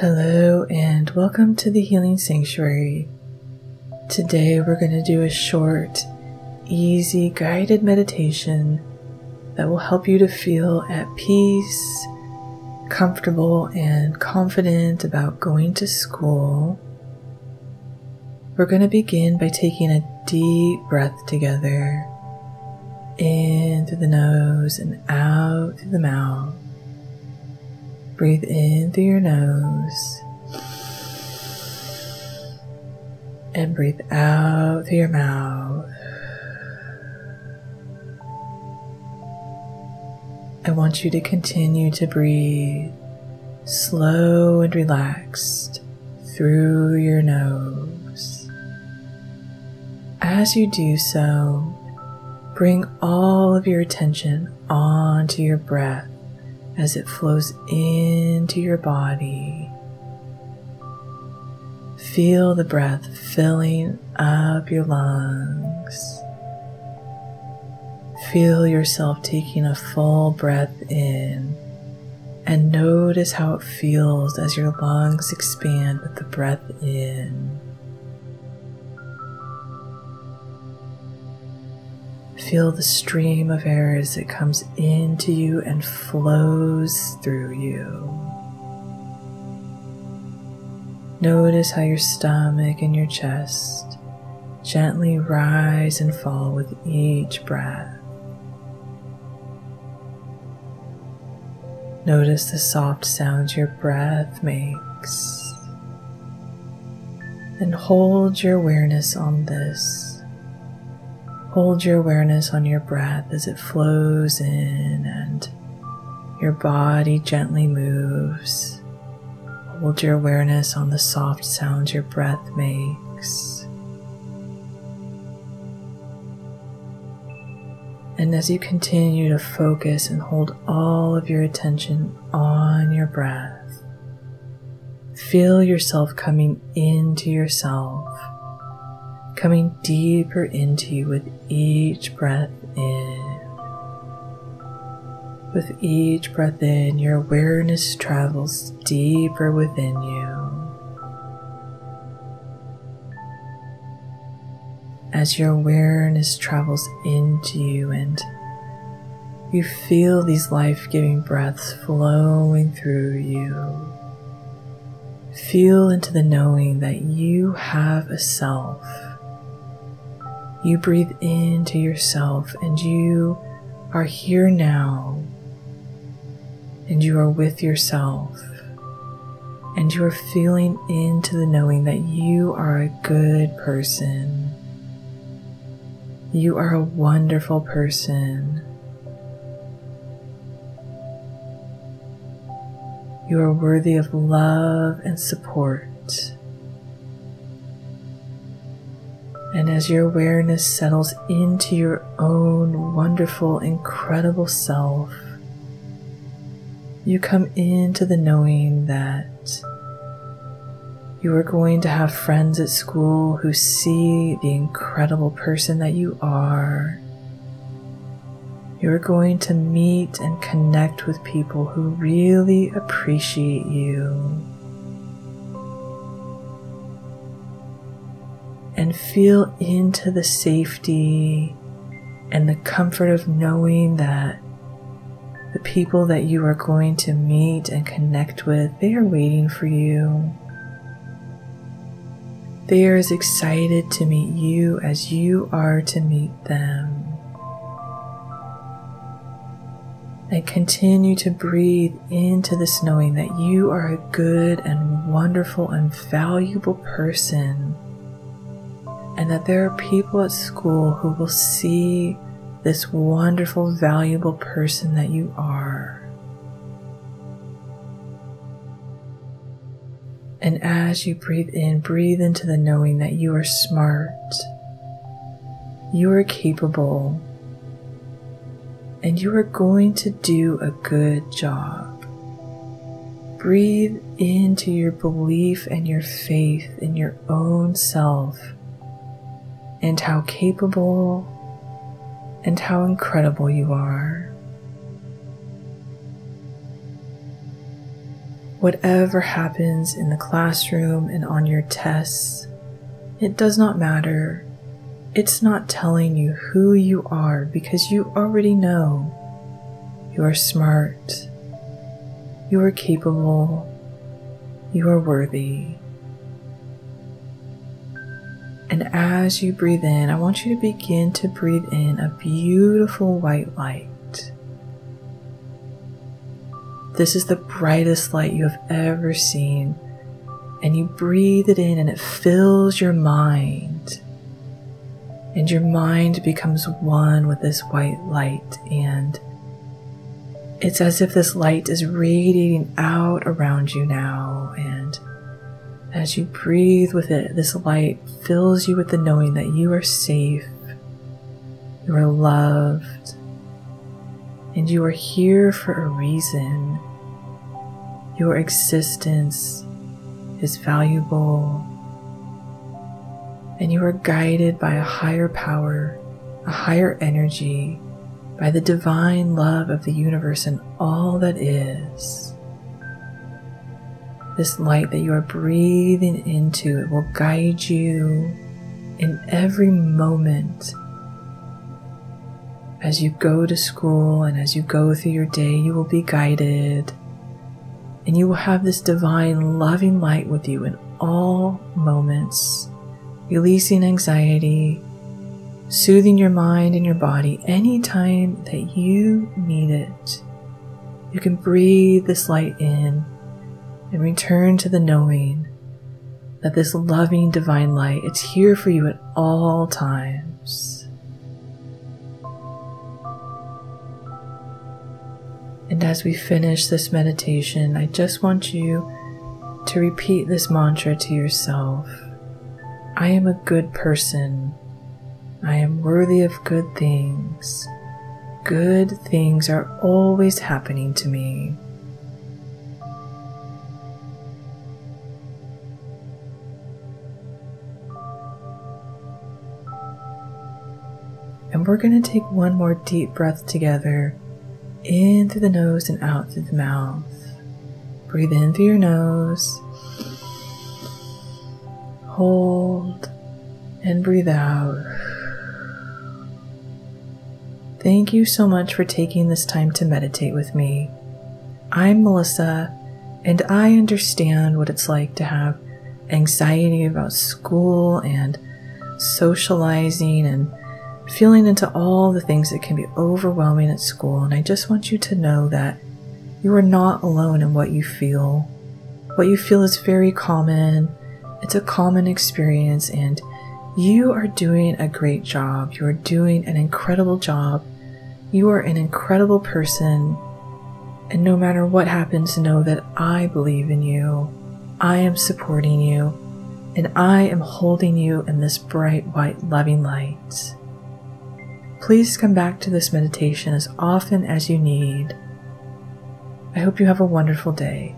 Hello, and welcome to the Healing Sanctuary. Today, we're going to do a short, easy, guided meditation that will help you to feel at peace, comfortable, and confident about going to school. We're going to begin by taking a deep breath together in through the nose and out through the mouth. Breathe in through your nose and breathe out through your mouth. I want you to continue to breathe slow and relaxed through your nose. As you do so, bring all of your attention onto your breath as it flows into your body. Feel the breath filling up your lungs. Feel yourself taking a full breath in and notice how it feels as your lungs expand with the breath in. Feel the stream of air as it comes into you and flows through you. Notice how your stomach and your chest gently rise and fall with each breath. Notice the soft sounds your breath makes. And hold your awareness on this. Hold your awareness on your breath as it flows in and your body gently moves. Hold your awareness on the soft sounds your breath makes. And as you continue to focus and hold all of your attention on your breath, feel yourself coming into yourself coming deeper into you with each breath in. With each breath in, your awareness travels deeper within you. As your awareness travels into you and you feel these life giving breaths flowing through you. Feel into the knowing that you have a self you breathe into yourself and you are here now and you are with yourself and you are feeling into the knowing that you are a good person. You are a wonderful person. You are worthy of love and support. And as your awareness settles into your own wonderful, incredible self, you come into the knowing that you are going to have friends at school who see the incredible person that you are. You're going to meet and connect with people who really appreciate you. And feel into the safety and the comfort of knowing that the people that you are going to meet and connect with, they are waiting for you. They are as excited to meet you as you are to meet them. And continue to breathe into this knowing that you are a good and wonderful and valuable person and that there are people at school who will see this wonderful, valuable person that you are. And as you breathe in, breathe into the knowing that you are smart, you are capable, and you are going to do a good job. Breathe into your belief and your faith in your own self and how capable and how incredible you are. Whatever happens in the classroom and on your tests, it does not matter. It's not telling you who you are because you already know. You are smart. You are capable. You are worthy. And as you breathe in, I want you to begin to breathe in a beautiful white light. This is the brightest light you have ever seen. And you breathe it in, and it fills your mind. And your mind becomes one with this white light. And it's as if this light is radiating out around you now. And as you breathe with it, this light fills you with the knowing that you are safe, you are loved, and you are here for a reason. Your existence is valuable, and you are guided by a higher power, a higher energy, by the divine love of the universe and all that is. This light that you are breathing into, it will guide you in every moment. As you go to school and as you go through your day, you will be guided and you will have this divine loving light with you in all moments, releasing anxiety, soothing your mind and your body anytime that you need it. You can breathe this light in and return to the knowing that this loving divine light it's here for you at all times. And as we finish this meditation, I just want you to repeat this mantra to yourself I am a good person. I am worthy of good things. Good things are always happening to me. And we're going to take one more deep breath together in through the nose and out through the mouth. Breathe in through your nose. Hold and breathe out. Thank you so much for taking this time to meditate with me. I'm Melissa, and I understand what it's like to have anxiety about school and socializing and feeling into all the things that can be overwhelming at school. And I just want you to know that you are not alone in what you feel. What you feel is very common, it's a common experience, and you are doing a great job. You are doing an incredible job. You are an incredible person. And no matter what happens, know that I believe in you. I am supporting you. And I am holding you in this bright, white, loving light. Please come back to this meditation as often as you need. I hope you have a wonderful day.